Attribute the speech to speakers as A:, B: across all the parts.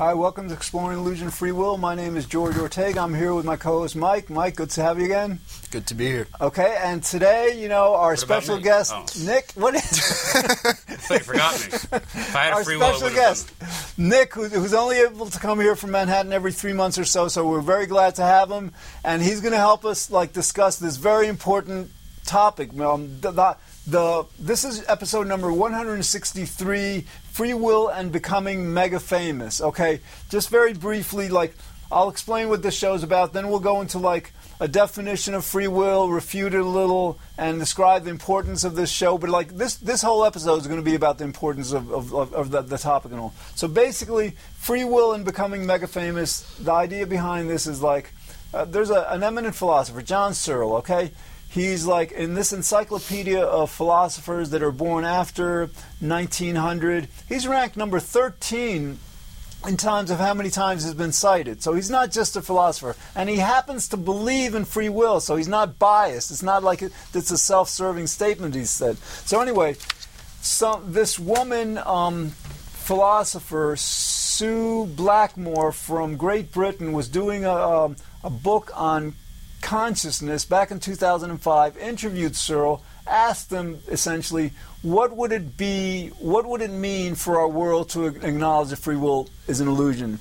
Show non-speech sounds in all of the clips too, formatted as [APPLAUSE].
A: Hi, welcome to Exploring Illusion of Free Will. My name is George Ortega. I'm here with my co-host Mike. Mike, good to have you again.
B: Good to be here.
A: Okay, and today, you know, our
C: What
A: special guest,
C: Oh.
A: Nick. What is [LAUGHS] [LAUGHS]
C: So you forgot me. If I had
A: our
C: free
A: special
C: would have
A: guest, Nick, who, who's only able to come here from Manhattan every three months or so. So we're very glad to have him, and he's going to help us like discuss this very important topic. Um, the, the, the this is episode number 163, free will and becoming mega famous. Okay, just very briefly, like I'll explain what this show's about. Then we'll go into like a definition of free will, refute it a little, and describe the importance of this show. But like this, this whole episode is going to be about the importance of, of, of, of the, the topic and all. So basically, free will and becoming mega famous. The idea behind this is like uh, there's a, an eminent philosopher, John Searle. Okay. He's like in this encyclopedia of philosophers that are born after 1900. He's ranked number 13 in terms of how many times he's been cited. So he's not just a philosopher, and he happens to believe in free will. So he's not biased. It's not like it's a self-serving statement he said. So anyway, so this woman um, philosopher Sue Blackmore from Great Britain was doing a, um, a book on consciousness back in 2005. Interviewed Searle, asked them essentially, what would it be? What would it mean for our world to acknowledge that free will is an illusion?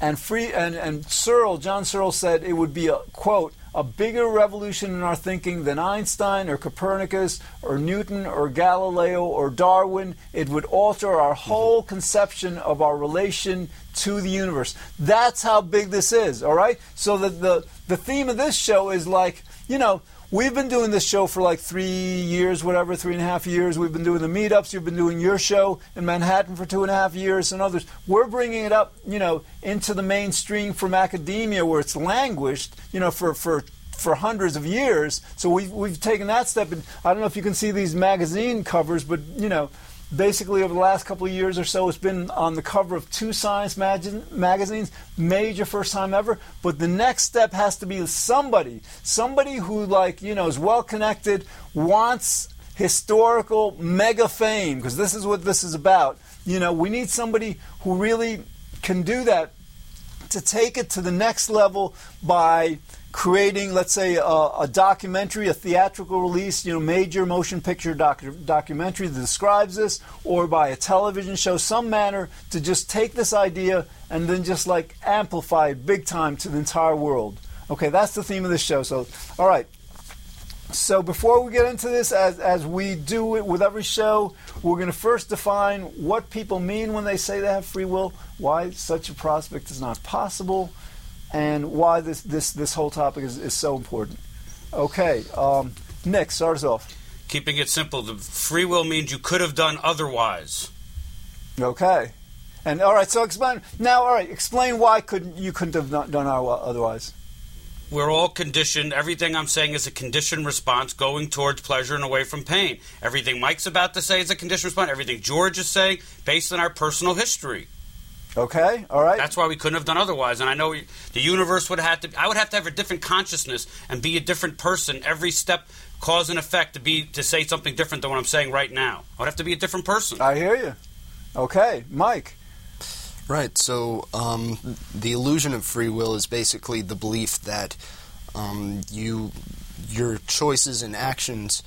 A: And free and and Searle, John Searle said it would be a quote a bigger revolution in our thinking than Einstein or Copernicus or Newton or Galileo or Darwin. It would alter our whole mm-hmm. conception of our relation to the universe. That's how big this is, all right? So the the, the theme of this show is like, you know, We've been doing this show for like three years, whatever, three and a half years. We've been doing the meetups. You've been doing your show in Manhattan for two and a half years, and others. We're bringing it up, you know, into the mainstream from academia, where it's languished, you know, for for for hundreds of years. So we've we've taken that step. And I don't know if you can see these magazine covers, but you know, basically over the last couple of years or so, it's been on the cover of two science magazine, magazines. Major first time ever. But the next step has to be somebody, somebody who like you know is well connected, wants historical mega fame because this is what this is about. You know, we need somebody who really can do that to take it to the next level by creating, let's say, a, a documentary, a theatrical release, you know, major motion picture docu- documentary that describes this, or by a television show, some manner to just take this idea and then just like amplify it big time to the entire world. Okay, that's the theme of this show. So, all right. So before we get into this, as, as we do it with every show, we're going to first define what people mean when they say they have free will, why such a prospect is not possible, and why this, this, this whole topic is, is so important. Okay, um, Nick, start us off.
C: Keeping it simple, the free will means you could have done otherwise.
A: Okay, and all right. So explain now. All right, explain why couldn't you couldn't have not done otherwise.
C: We're all conditioned. Everything I'm saying is a conditioned response going towards pleasure and away from pain. Everything Mike's about to say is a conditioned response. Everything George is saying based on our personal history.
A: Okay, all right.
C: That's why we couldn't have done otherwise. And I know the universe would have to. I would have to have a different consciousness and be a different person every step, cause and effect to be to say something different than what I'm saying right now. I would have to be a different person.
A: I hear you. Okay, Mike.
B: Right. So um, the illusion of free will is basically the belief that um, you, your choices and actions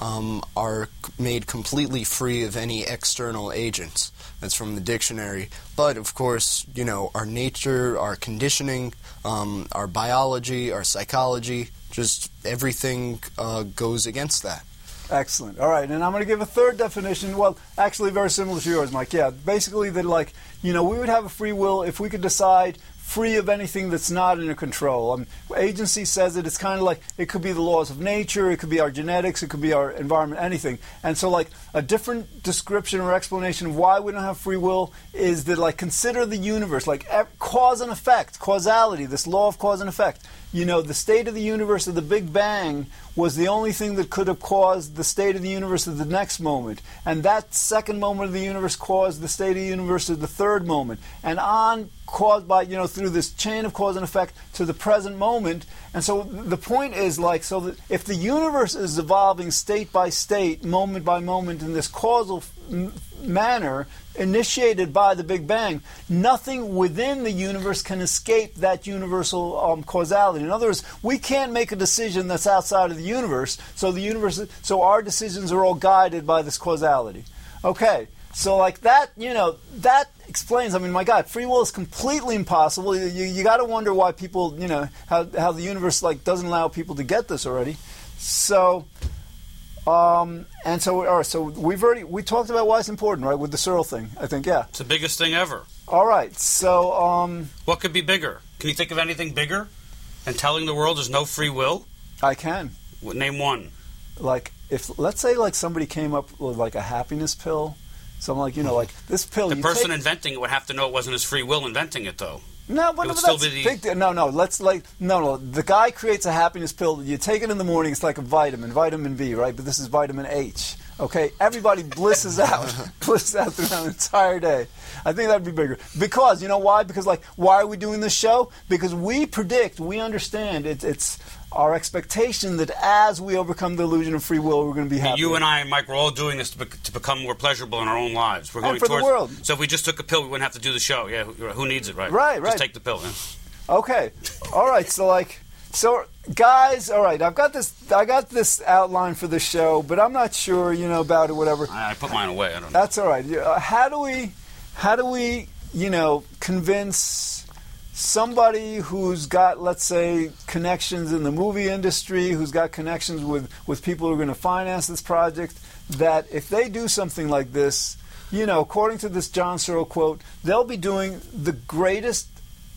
B: um, are made completely free of any external agents. That's from the dictionary. But of course, you know, our nature, our conditioning, um, our biology, our psychology, just everything uh, goes against that.
A: Excellent. All right, and I'm going to give a third definition. Well, actually, very similar to yours, Mike. Yeah, basically that, like, you know, we would have a free will if we could decide free of anything that's not in our control. Um, agency says that it's kind of like it could be the laws of nature, it could be our genetics, it could be our environment, anything. And so, like, a different description or explanation of why we don't have free will is that, like, consider the universe, like ev- cause and effect, causality, this law of cause and effect. You know, the state of the universe of the Big Bang was the only thing that could have caused the state of the universe of the next moment. And that second moment of the universe caused the state of the universe of the third moment. And on caused by, you know, through this chain of cause and effect to the present moment. And so the point is like, so that if the universe is evolving state by state, moment by moment in this causal, manner initiated by the Big Bang, nothing within the universe can escape that universal um, causality. In other words, we can't make a decision that's outside of the universe. So the universe, so our decisions are all guided by this causality. Okay, so like that, you know, that explains. I mean, my God, free will is completely impossible. You, you, you got to wonder why people, you know, how how the universe like doesn't allow people to get this already. So. Um, and so, all right, so we've already we talked about why it's important, right? With the Searle thing, I think, yeah.
C: It's the biggest thing ever.
A: All right, so um,
C: What could be bigger? Can you think of anything bigger than telling the world there's no free will?
A: I can
C: Name one.
A: like if let's say like somebody came up with like a happiness pill, something like you know like this pill.
C: The person
A: take,
C: inventing it would have to know it wasn't his free will inventing it, though.
A: no, but, but
C: still
A: that's
C: be the-
A: big. deal. No, no, let's like no, no. The guy creates a happiness pill. You take it in the morning. It's like a vitamin, vitamin B, right? But this is vitamin H. Okay, everybody blisses out, [LAUGHS] blisses out throughout the entire day. I think that'd be bigger because you know why? Because like, why are we doing this show? Because we predict, we understand. It's it's our expectation that as we overcome the illusion of free will, we're going to be happy.
C: You and I and Mike, we're all doing this to, bec to become more pleasurable in our own lives. We're
A: And
C: going
A: for the world.
C: So if we just took a pill, we wouldn't have to do the show. Yeah, who, who needs it, right?
A: Right, right.
C: Just take the pill. Yeah.
A: Okay. All right. So like, so guys, all right. I've got this. I got this outline for the show, but I'm not sure, you know, about it. Whatever.
C: I, I put mine away. I don't know.
A: That's all right. Uh, How do we, how do we, you know, convince somebody who's got, let's say, connections in the movie industry, who's got connections with with people who are going to finance this project, that if they do something like this, you know, according to this John Searle quote, they'll be doing the greatest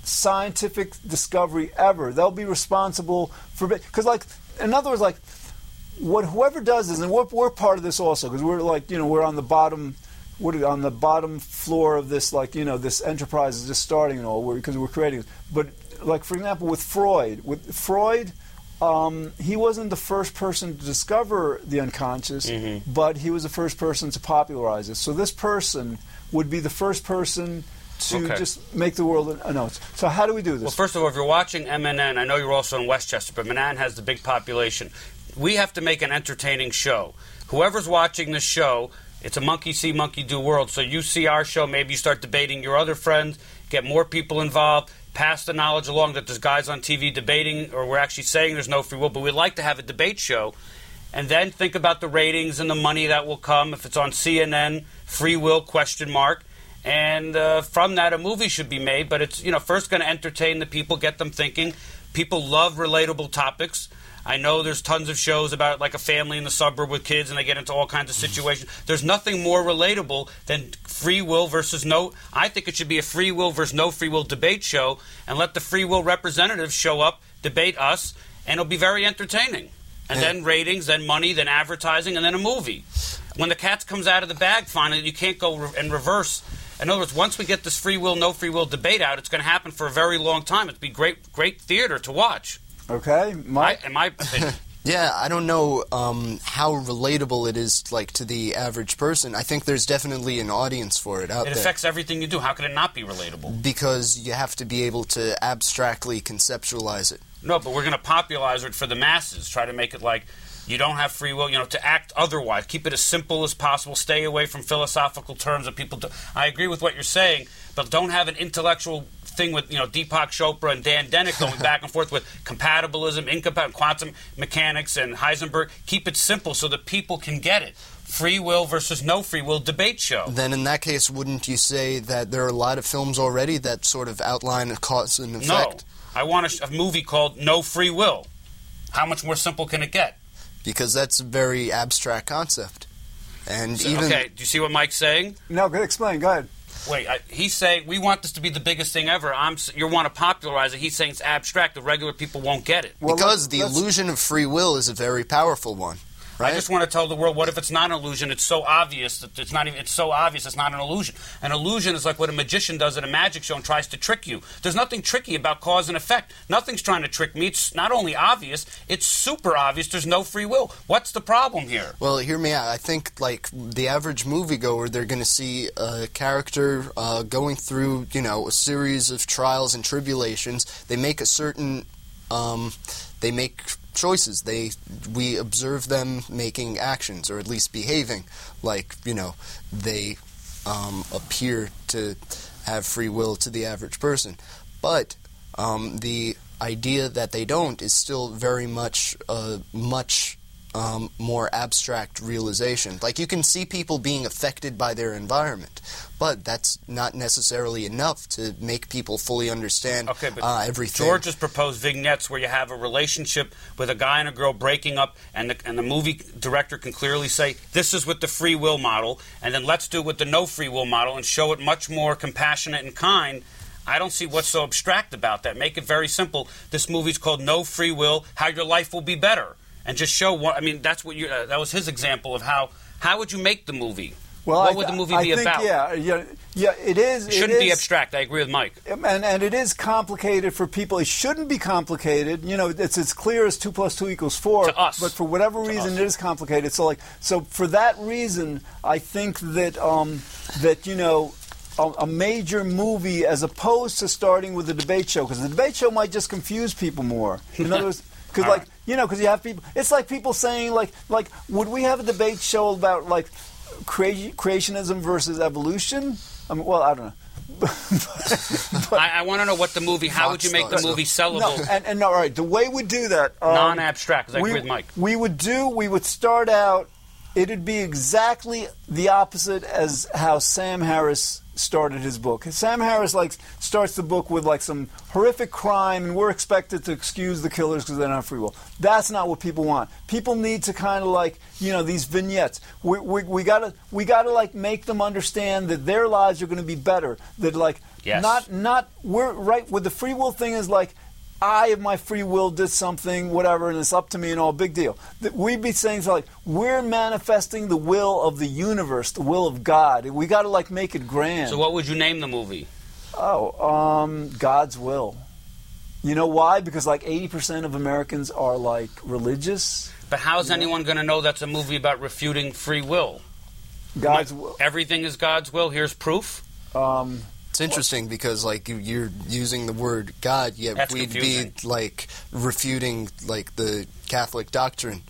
A: scientific discovery ever. They'll be responsible for because, like, in other words, like what whoever does this, and we're, we're part of this also because we're like you know we're on the bottom, are- on the bottom floor of this like you know this enterprise is just starting and all we're, because we're creating. But like for example with Freud, with Freud. Um, he wasn't the first person to discover the unconscious, but he was the first person to popularize it. So this person would be the first person to
C: Okay.
A: just make the world a know. So how do we do this?
C: Well, first of all, if you're watching MNN, I know you're also in Westchester, but Manhattan has the big population. We have to make an entertaining show. Whoever's watching this show, it's a monkey see, monkey do world. So you see our show, maybe you start debating your other friends, get more people involved, pass the knowledge along that there's guys on TV debating, or we're actually saying there's no free will, but we'd like to have a debate show. And then think about the ratings and the money that will come if it's on CNN, free will question mark and uh, from that a movie should be made but it's you know first going to entertain the people get them thinking. People love relatable topics. I know there's tons of shows about like a family in the suburb with kids and they get into all kinds of situations. There's nothing more relatable than free will versus no. I think it should be a free will versus no free will debate show and let the free will representatives show up debate us and it'll be very entertaining. And then ratings, then money, then advertising, and then a movie. When the cat comes out of the bag, finally, you can't go re- in reverse. In other words, once we get this free will, no free will debate out, it's going to happen for a very long time. It'd be great, great theater to watch.
A: okay,
C: My,
A: Mike.
C: in my opinion. [LAUGHS]
B: Yeah, I don't know um, how relatable it is, like to the average person. I think there's definitely an audience for it out there.
C: it
B: there
C: affects everything you do. How could it not be relatable?
B: because you have to be able to abstractly conceptualize it.
C: No, but we're going to popularize it for the masses. Try to make it like you don't have free will. You know, to act otherwise. Keep it as simple as possible. Stay away from philosophical terms that people. Do. I agree with what you're saying, but don't have an intellectual thing with you know Deepak Chopra and Dan Dennett going [LAUGHS] back and forth with compatibilism, incompatible quantum mechanics, and Heisenberg. Keep it simple so that people can get it. Free will versus no free will debate show.
B: Then, in that case, wouldn't you say that there are a lot of films already that sort of outline a cause and effect? No.
C: I want a, sh- a movie called No Free Will. How much more simple can it get?
B: Because that's a very abstract concept. And
C: So-
B: even
C: okay, do you see what Mike's saying?
A: No, go explain. Go ahead.
C: Wait, I, he's saying we want this to be the biggest thing ever. I'm you want to popularize it. He's saying it's abstract. The regular people won't get it.
A: Well,
B: because
A: let's-
B: the illusion of free will is a very powerful one, right?
C: I just want to tell the world what if it's not an illusion? It's so obvious that it's not even. It's so obvious it's not an illusion. An illusion is like what a magician does at a magic show and tries to trick you. There's nothing tricky about cause and effect. Nothing's trying to trick me. It's not only obvious. It's super obvious. There's no free will. What's the problem here?
B: Well, hear me out. I think, like, the average moviegoer, they're going to see a character uh, going through, you know, a series of trials and tribulations. They make a certain, um, they make choices. They, we observe them making actions, or at least behaving. Like, you know, they um, appear to have free will to the average person. But um, the idea that they don't is still very much a much um, more abstract realization. Like you can see people being affected by their environment, but that's not necessarily enough to make people fully understand
C: Okay, but
B: uh, everything.
C: George has proposed vignettes where you have a relationship with a guy and a girl breaking up, and the, and the movie director can clearly say, This is with the free will model, and then let's do it with the no free will model and show it much more compassionate and kind. I don't see what's so abstract about that. Make it very simple. This movie's called No Free Will How Your Life Will Be Better. And just show what, I mean, that's what you, uh, that was his example of how, how would you make the movie?
A: Well,
C: what
A: I,
C: would the movie
A: I
C: be
A: think,
C: about?
A: Yeah, yeah, yeah. It is.
C: It shouldn't be abstract. I agree with Mike.
A: and and it is complicated for people. It shouldn't be complicated. You know, it's as clear as two plus two equals four.
C: To us.
A: But for whatever reason,
C: us.
A: it is complicated. So like, so for that reason, I think that um, that you know. A, a major movie, as opposed to starting with a debate show, because the debate show might just confuse people more. In other words, because [LAUGHS] like
C: right.
A: You know, because you have people. It's like people saying like like, would we have a debate show about like crea- creationism versus evolution? I mean, well, I don't know. [LAUGHS]
C: I, I want to know what the movie. How would you make the movie
A: No,
C: sellable?
A: and, and all right, the way we do that, um,
C: Non-abstract, I
A: we,
C: agree with Mike.
A: We would do. We would start out. It'd be exactly the opposite as how Sam Harris started his book. Sam Harris like starts the book with like some horrific crime, and we're expected to excuse the killers because they don't have free will. That's not what people want. People need to kind of like you know these vignettes. We, we, we gotta we gotta like make them understand that their lives are going to be better. That like
C: Yes.
A: not not we're right with the free will thing is like I of my free will did something, whatever, and it's up to me and all. Big deal. We'd be saying like we're manifesting the will of the universe, the will of God. We got to like make it grand.
C: So what would you name the movie?
A: Oh, um, God's will. You know why? Because like eighty percent of Americans are like religious.
C: But how's anyone going to know that's a movie about refuting free will?
A: God's will.
C: Everything is God's will. Here's proof.
A: Um,
B: It's interesting because like you- you're using the word God, yet
C: That's
B: we'd
C: confusing.
B: be like refuting like the Catholic doctrine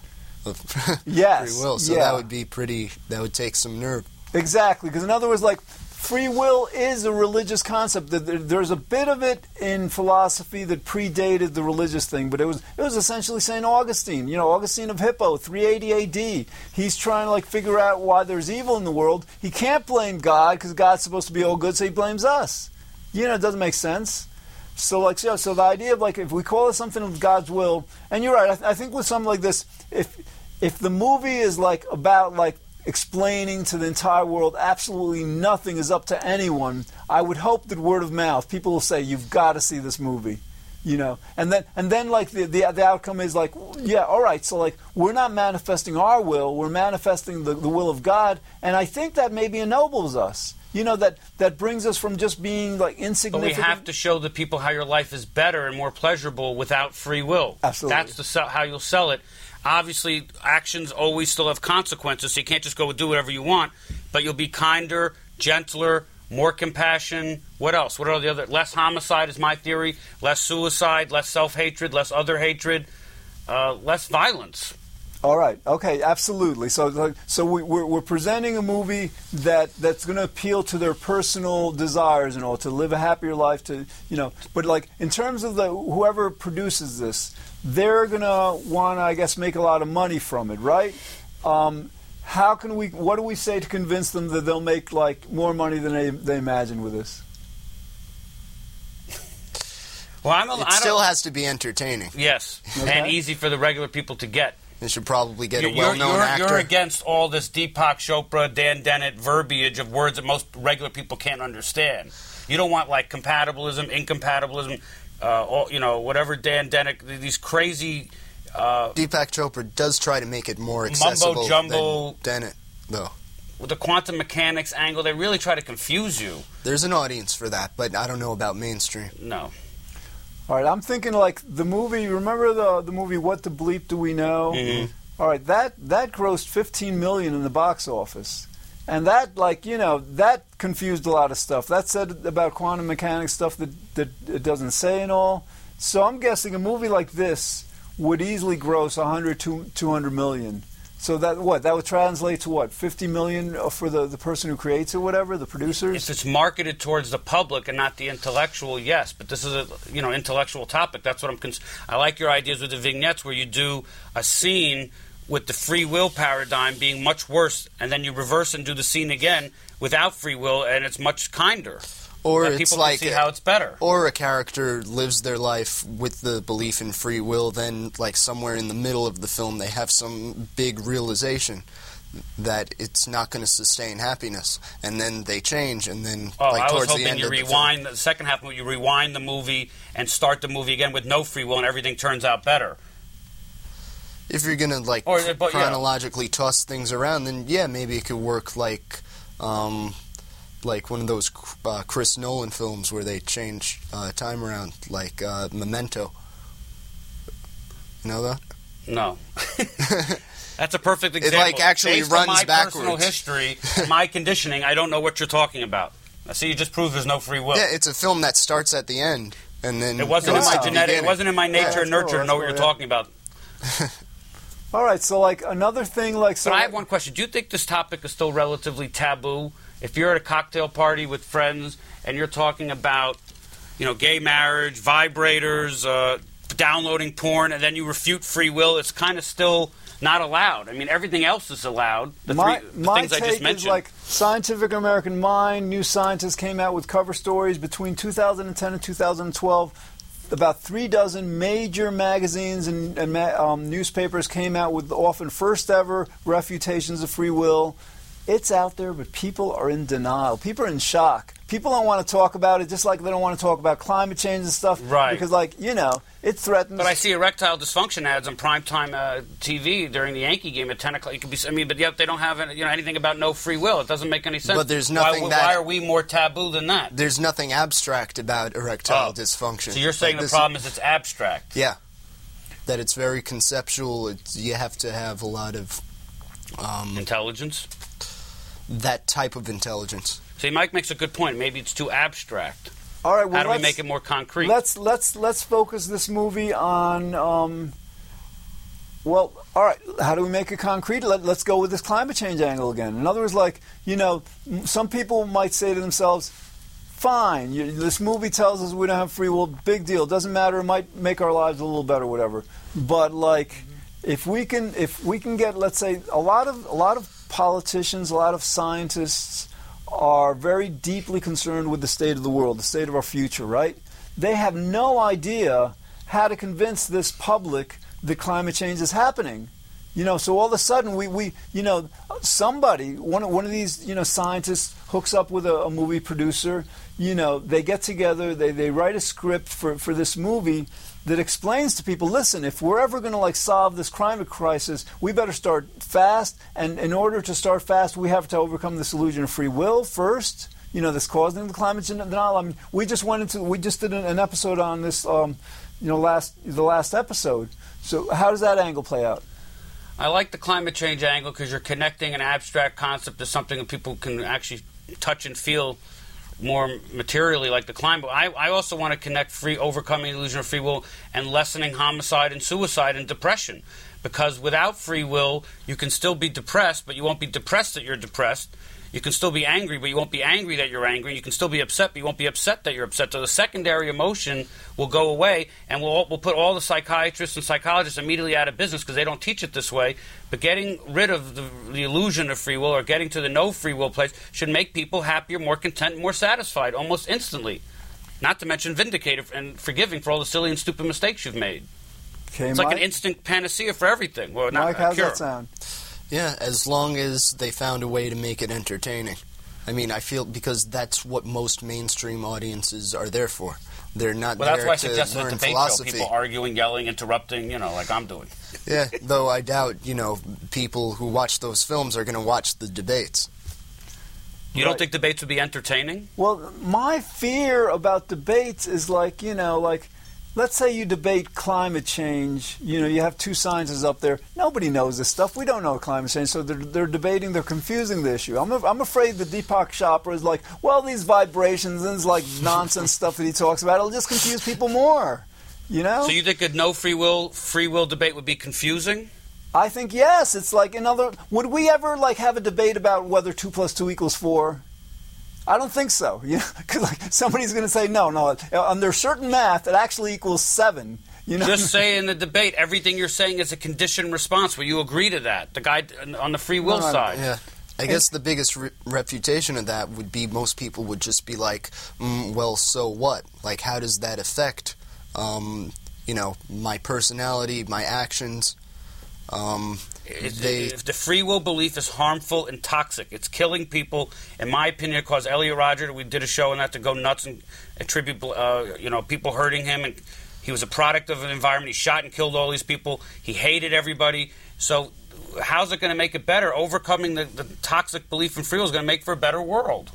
B: of [LAUGHS]
A: Yes,
B: free will. So
A: yeah.
B: that would be pretty. That would take some nerve.
A: Exactly, because in other words, like free will is a religious concept. There's a bit of it in philosophy that predated the religious thing, but it was it was essentially Saint Augustine. You know, Augustine of Hippo, 380 A.D. He's trying to like figure out why there's evil in the world. He can't blame God because God's supposed to be all good, so he blames us. You know, it doesn't make sense. So like so, so the idea of like if we call it something of God's will, and you're right, I, th- I think with something like this, if if the movie is like about like explaining to the entire world absolutely nothing is up to anyone, I would hope that word of mouth, people will say you've got to see this movie. You know, and then and then like the, the the outcome is like yeah, all right. So like we're not manifesting our will, we're manifesting the, the will of God, and I think that maybe ennobles us. You know that that brings us from just being like insignificant.
C: But we have to show the people how your life is better and more pleasurable without free will.
A: Absolutely.
C: That's the how you'll sell it. Obviously, actions always still have consequences, so you can't just go do whatever you want. But you'll be kinder, gentler, more compassion. What else? What are the other? Less homicide is my theory. Less suicide. Less self hatred. Less other hatred. Uh, less violence.
A: All right. Okay. Absolutely. So, so we, we're, we're presenting a movie that that's going to appeal to their personal desires and all to live a happier life. To you know, but like in terms of the whoever produces this, they're going to want to, I guess, make a lot of money from it, right? Um, how can we? What do we say to convince them that they'll make like more money than they they imagine with this?
C: Well, I'm a,
B: It
C: I
B: still has to be entertaining.
C: yes,
A: Okay.
C: and easy for the regular people to get.
B: They should probably get
C: You're,
B: a well-known
C: you're,
B: actor.
C: you're against all this Deepak Chopra, Dan Dennett verbiage of words that most regular people can't understand. You don't want like compatibilism, incompatibilism, uh, all, you know, whatever Dan Dennett, these crazy. Uh,
B: Deepak Chopra does try to make it more accessible mumbo
C: jumbo.
B: than Dennett, though.
C: with the quantum mechanics angle, they really try to confuse you.
B: There's an audience for that, but I don't know about mainstream.
C: No.
A: All right, I'm thinking like the movie. Remember the the movie What the Bleep Do We Know?
C: Mhm.
A: All right, that that grossed 15 million in the box office, and that like you know that confused a lot of stuff. That said about quantum mechanics stuff that that it doesn't say and all. So I'm guessing a movie like this would easily gross 100 to 200 million. So that what that would translate to what fifty million for the, the person who creates it, whatever the producers.
C: If it's marketed towards the public and not the intellectual, yes. But this is a you know intellectual topic. That's what I'm. Cons- I like your ideas with the vignettes where you do a scene with the free will paradigm being much worse, and then you reverse and do the scene again without free will, and it's much kinder.
B: Or it's
C: people
B: like
C: can see how it's better.
B: or a character lives their life with the belief in free will, then like somewhere in the middle of the film they have some big realization that it's not going to sustain happiness, and then they change, and then
C: Oh,
B: like
C: I was
B: towards the
C: hoping
B: end
C: you
B: of the
C: rewind the second half. You rewind the movie and start the movie again with no free will, and everything turns out better.
B: If you're gonna like
C: Or, but, yeah.
B: chronologically toss things around, then yeah, maybe it could work like um, like one of those uh, Chris Nolan films where they change uh, time around, like uh, Memento. You know that?
C: No. [LAUGHS] [LAUGHS] That's a perfect example.
B: like, actually
C: Based on
B: runs
C: my personal history, [LAUGHS] my conditioning, I don't know what you're talking about. I see you just proved there's no free will.
B: Yeah, it's a film that starts at the end and then
C: It wasn't in my
B: to the
C: genetic. It wasn't in my nature
A: that's
C: and nurture
A: cool,
C: to know what you're
A: cool,
C: talking about.
A: All right, so like another thing, like so.
C: But I have one question. Do you think this topic is still relatively taboo? If you're at a cocktail party with friends and you're talking about, you know, gay marriage, vibrators, uh, downloading porn, and then you refute free will, it's kind of still not allowed. I mean, everything else is allowed. The,
A: my
C: three, the
A: my
C: things I just
A: is
C: mentioned.
A: like Scientific American Mind, New Scientist came out with cover stories between 2010 and 2012. About three dozen major magazines and, and um, newspapers came out with often first ever refutations of free will. It's out there, but people are in denial. People are in shock. People don't want to talk about it, just like they don't want to talk about climate change and stuff.
C: Right.
A: Because, like, you know, it threatens.
C: But I see erectile dysfunction ads on primetime uh, TV during the Yankee game at ten o'clock. It could be, I mean, but yet they don't have any- you know anything about no free will. It doesn't make any sense.
B: But there's
C: Why-
B: nothing
C: why,
B: that-
C: are we more taboo than that?
B: There's nothing abstract about erectile
C: Oh.
B: dysfunction.
C: So you're saying
B: Like
C: the
B: this-
C: problem is it's abstract.
B: Yeah, that it's very conceptual. It's, you have to have a lot of um,
C: Intelligence.
B: that type of intelligence.
C: See, Mike makes a good point. Maybe it's too abstract.
A: All right, well,
C: How do we make it more concrete?
A: Let's let's let's focus this movie on. Um, well, all right. How do we make it concrete? Let, let's go with this climate change angle again. In other words, like you know, some people might say to themselves, "Fine, you, this movie tells us we don't have free will. Big deal. Doesn't matter. It might make our lives a little better, whatever." But like, if we can, if we can get, let's say, a lot of a lot of politicians, a lot of scientists are very deeply concerned with the state of the world, the state of our future, right? They have no idea how to convince this public that climate change is happening. You know, so all of a sudden we, we you know, somebody, one, of- one of these, you know, scientists hooks up with a, a movie producer, you know, they get together, they, they write a script for, for this movie that explains to people, listen, if we're ever going to like solve this climate crisis, we better start fast. And in order to start fast, we have to overcome this illusion of free will first. You know, that's causing the climate denial. I mean, we just went into, we just did an, an episode on this, um, you know, last the last episode. So how does that angle play out?
C: I like the climate change angle because you're connecting an abstract concept to something that people can actually touch and feel more materially, like the climate. I, I also want to connect free overcoming illusion of free will and lessening homicide and suicide and depression. Because without free will, you can still be depressed, but you won't be depressed that you're depressed. You can still be angry, but you won't be angry that you're angry. You can still be upset, but you won't be upset that you're upset. So the secondary emotion will go away, and we'll, we'll put all the psychiatrists and psychologists immediately out of business because they don't teach it this way. But getting rid of the, the illusion of free will or getting to the no free will place should make people happier, more content, more satisfied almost instantly. Not to mention vindicated and forgiving for all the silly and stupid mistakes you've made.
A: Okay,
C: It's
A: Mike,
C: like an instant panacea for everything. Well, not
A: Mike how's
C: cure.
A: that sound?
B: Yeah, as long as they found a way to make it entertaining. I mean, I feel because that's what most mainstream audiences are there for. They're not
C: Well, that's
B: there
C: why I
B: to
C: suggested a
B: learn
C: debate
B: philosophy.
C: show. People arguing, yelling, interrupting, you know, like I'm doing.
B: Yeah, though I doubt, you know, people who watch those films are going to watch the debates.
C: You
A: Right.
C: don't think debates would be entertaining?
A: Well, my fear about debates is like, you know, like, let's say you debate climate change. You know, you have two scientists up there. Nobody knows this stuff. We don't know climate change. So they're, they're debating, they're confusing the issue. I'm, I'm afraid the Deepak Chopra is like, well, these vibrations and this like nonsense stuff that he talks about, it'll just confuse people more. You know?
C: So you think a no free will free will debate would be confusing?
A: I think yes. It's like another. Would we ever like have a debate about whether two plus two equals four? I don't think so. [LAUGHS] You know, because like somebody's going to say no, no. Under certain math, it actually equals seven. You know?
C: Just say in the debate, everything you're saying is a conditioned response. Will you agree to that? The guy on the free will
A: No, no, no.
C: side.
B: Yeah. I guess the biggest re- refutation of that would be most people would just be like, mm, well, so what? Like, how does that affect, um, you know, my personality, my actions? Um,
C: It-
B: they,
C: if the free will belief is harmful and toxic, it's killing people. In my opinion, it caused Elliot Rodger. We did a show on that to go nuts and attribute, uh, you know, people hurting him, and he was a product of an environment. He shot and killed all these people. He hated everybody. So, how's it going to make it better? Overcoming the, the toxic belief in free will is going to make for a better world.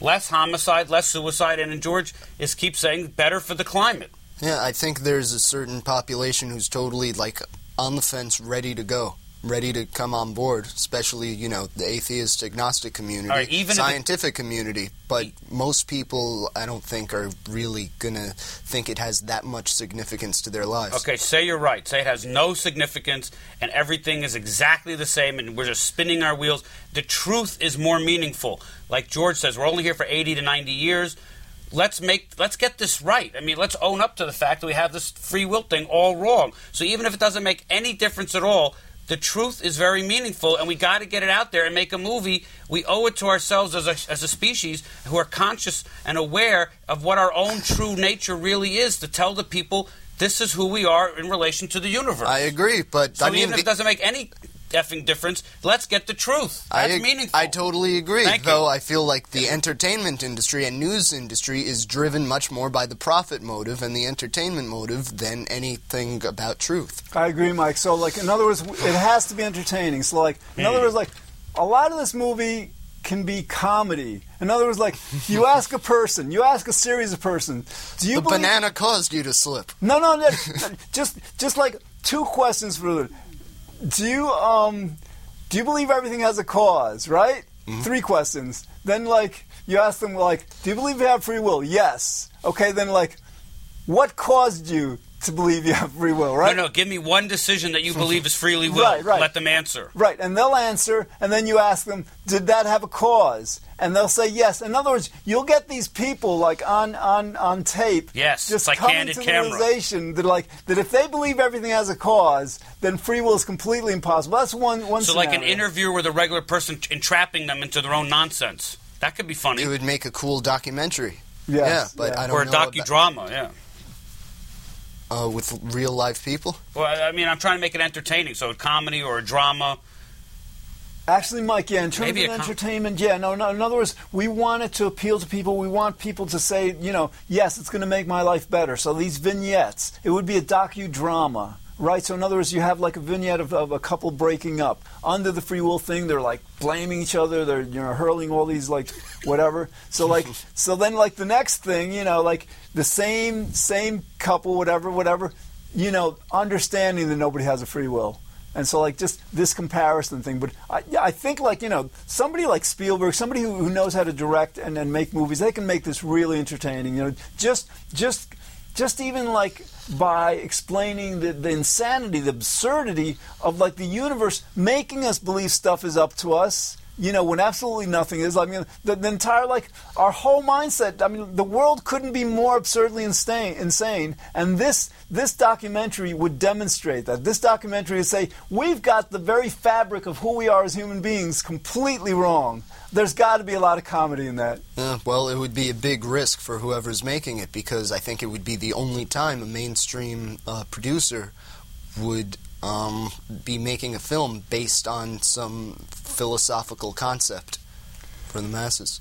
C: Less homicide, less suicide, and then George is keep saying better for the climate.
B: yeah, I think there's a certain population who's totally like on the fence, ready to go, ready to come on board. Especially, you know, the atheist, agnostic community,
C: right, even if it-
B: scientific community. But most people, I don't think, are really gonna think it has that much significance to their lives.
C: Okay, say you're right. Say it has no significance and everything is exactly the same and we're just spinning our wheels. The truth is more meaningful. Like George says, we're only here for 80 to 90 years. Let's make let's get this right. I mean, let's own up to the fact that we have this free will thing all wrong. So even if it doesn't make any difference at all, the truth is very meaningful, and we got to get it out there and make a movie. We owe it to ourselves as a, as a species who are conscious and aware of what our own true nature really is to tell the people this is who we are in relation to the universe.
B: I agree, but
C: so
B: I mean,
C: even if it doesn't make any effing difference, let's get the truth. That's
B: I,
C: meaningful.
B: I totally agree.
C: Thank you.
B: though I feel like the entertainment industry and news industry is driven much more by the profit motive and the entertainment motive than anything about truth.
A: I agree, Mike. So, like, in other words, it has to be entertaining. So, like, in other words, like, a lot of this movie can be comedy. In other words, like, you [LAUGHS] ask a person, you ask a series of person, do you
B: the
A: believe?
B: banana caused you to slip.
A: No, no, no. just, just like two questions for the. Do you um, do you believe everything has a cause? Right. Three questions. Then, like, you ask them, like, do you believe you have free will? Yes. Okay. Then, like, what caused you to believe you have free will? Right.
C: No, no. Give me one decision that you believe is freely will. [LAUGHS]
A: Right, right.
C: Let them answer.
A: Right, and they'll answer, and then you ask them, "Did that have a cause?" And they'll say yes. In other words, you'll get these people like on on on tape,
C: Yes,
A: just
C: it's like
A: coming
C: candid
A: to the
C: camera.
A: realization that like that if they believe everything has a cause, then free will is completely impossible. That's one one.
C: So, like an interview with a regular person entrapping them into their own nonsense. That could be funny.
B: It would make a cool documentary.
A: Yes,
B: yeah, but
A: yeah.
B: I don't
C: Or a
B: know about-
C: docudrama, yeah.
B: Uh, with real live people.
C: Well, I mean, I'm trying to make it entertaining. So, a comedy or a drama.
A: Actually, Mike, yeah, in terms
C: Maybe
A: of
C: a com-
A: entertainment, yeah, no, no. In other words, we want it to appeal to people. We want people to say, you know, yes, it's going to make my life better. So these vignettes, it would be a docudrama, right? So in other words, you have like a vignette of, of a couple breaking up under the free will thing. They're like blaming each other. They're you know hurling all these like whatever. So like, [LAUGHS] so then like the next thing, you know, like the same same couple, whatever, whatever, you know, understanding that nobody has a free will. And so, like, just this comparison thing. But I, I think, like, you know, somebody like Spielberg, somebody who, who knows how to direct and, and make movies, they can make this really entertaining. You know, just, just, just even like by explaining the, the insanity, the absurdity of like the universe making us believe stuff is up to us. You know, when absolutely nothing is. I mean, the, the entire like our whole mindset. I mean, the world couldn't be more absurdly insane. Insane, and this this documentary would demonstrate that. This documentary would say we've got the very fabric of who we are as human beings completely wrong. There's got to be a lot of comedy in that.
B: Yeah, well, it would be a big risk for whoever's making it because I think it would be the only time a mainstream uh, producer would um, be making a film based on some philosophical concept for the masses.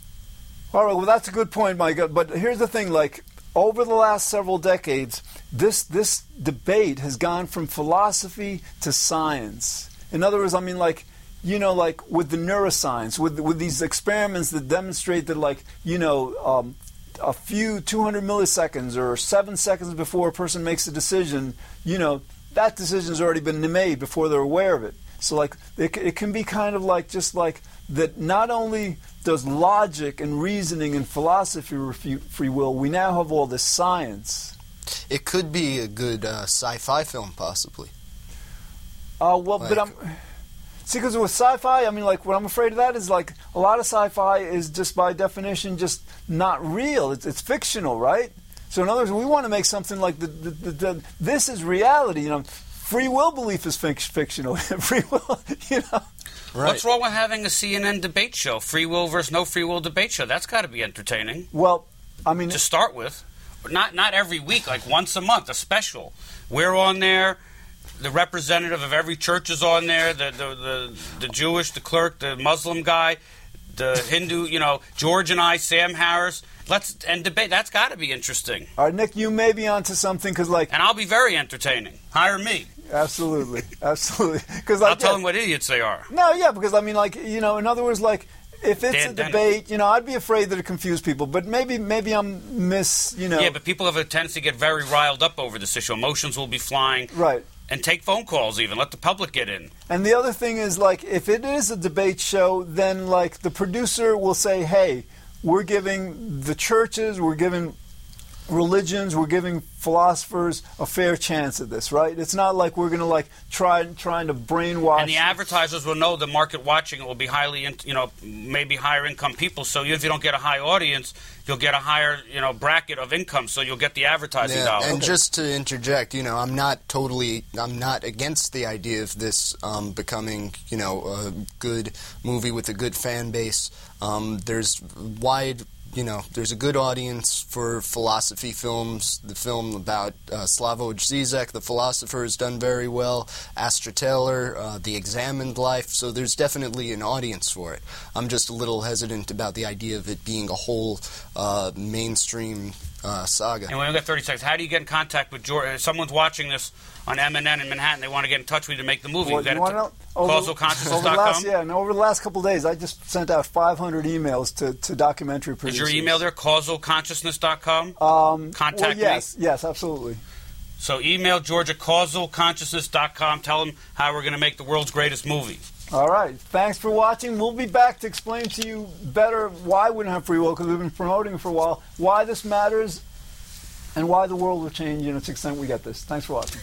A: All right, well, that's a good point, Mike. But here's the thing: like over the last several decades, this this debate has gone from philosophy to science. In other words, I mean, like you know, like with the neuroscience, with with these experiments that demonstrate that, like you know. Um, a few 200 milliseconds or seven seconds before a person makes a decision, you know, that decision's already been made before they're aware of it. So, like, it, it can be kind of like just like that. Not only does logic and reasoning and philosophy refute free will, we now have all this science.
B: It could be a good uh, sci-fi film, possibly.
A: Uh, well, but I'm see because with sci-fi, I mean, like what I'm afraid of that is like a lot of sci-fi is just by definition just not real. It's, it's fictional, right? So in other words, we want to make something like the, the, the, the this is reality. You know, free will belief is fic- fictional. [LAUGHS] free will, you know.
B: Right.
C: What's wrong with having a CNN debate show? Free will versus no free will debate show. That's got to be entertaining
A: Well, I mean,
C: to start with. Not not every week, like once a month, a special. We're on there. The representative of every church is on there. The the, the, the Jewish, the clerk, the Muslim guy, the Hindu. You know, George and I, Sam Harris. Let's and debate. That's got to be interesting.
A: all right, Nick, you may be onto something because, like,
C: And I'll be very entertaining. Hire me.
A: absolutely, [LAUGHS] absolutely, because
C: I'll tell
A: yeah.
C: them what idiots they are.
A: No, yeah, because I mean, like you know, in other words, like if it's
C: Dan
A: a debate, you know, I'd be afraid that it confuse people. But maybe, maybe I'm miss, you know,
C: Yeah, but people have a tendency to get very riled up over this issue. Emotions will be flying.
A: right.
C: And take phone calls even. Let the public get in.
A: And the other thing is, like, if it is a debate show, then like the producer will say, "Hey, we're giving the churches, we're giving religions, we're giving philosophers a fair chance at this, right? It's not like we're going to like try trying to brainwash."
C: And the advertisers will know the market watching it will be highly, in, you know, maybe higher income people. So even if you don't get a high audience, you'll get a higher, you know, bracket of income. So you'll get the advertising
B: Yeah,
C: dollars.
B: and just to interject, you know, I'm not totally, I'm not against the idea of this um, becoming, you know, a good movie with a good fan base. Um, there's wide, you know, there's a good audience for philosophy films. The film about uh, Slavoj Zizek, the philosopher, has done very well. Astra Taylor, uh, The Examined Life. So there's definitely an audience for it. I'm just a little hesitant about the idea of it being a whole uh, mainstream uh, saga.
C: And we only got 30 seconds. How do you get in contact with George? If someone's watching this on MNN in Manhattan, they want to get in touch with you to make the movie.
A: Well,
C: you got
A: you wanna know? Over- Over the last,
C: CausalConsciousness.com.
A: yeah, and over the last couple of days, I just sent out 500 emails to, to documentary
C: Is
A: producers.
C: your email there? CausalConsciousness.com?
A: Um,
C: Contact
A: well, yes, yes, absolutely.
C: So email George at CausalConsciousness.com. Tell them how we're going to make the world's greatest movie.
A: All right. Thanks for watching. We'll be back to explain to you better why we don't have free will because we've been promoting it for a while, why this matters, and why the world will change in its extent we get this. Thanks for watching.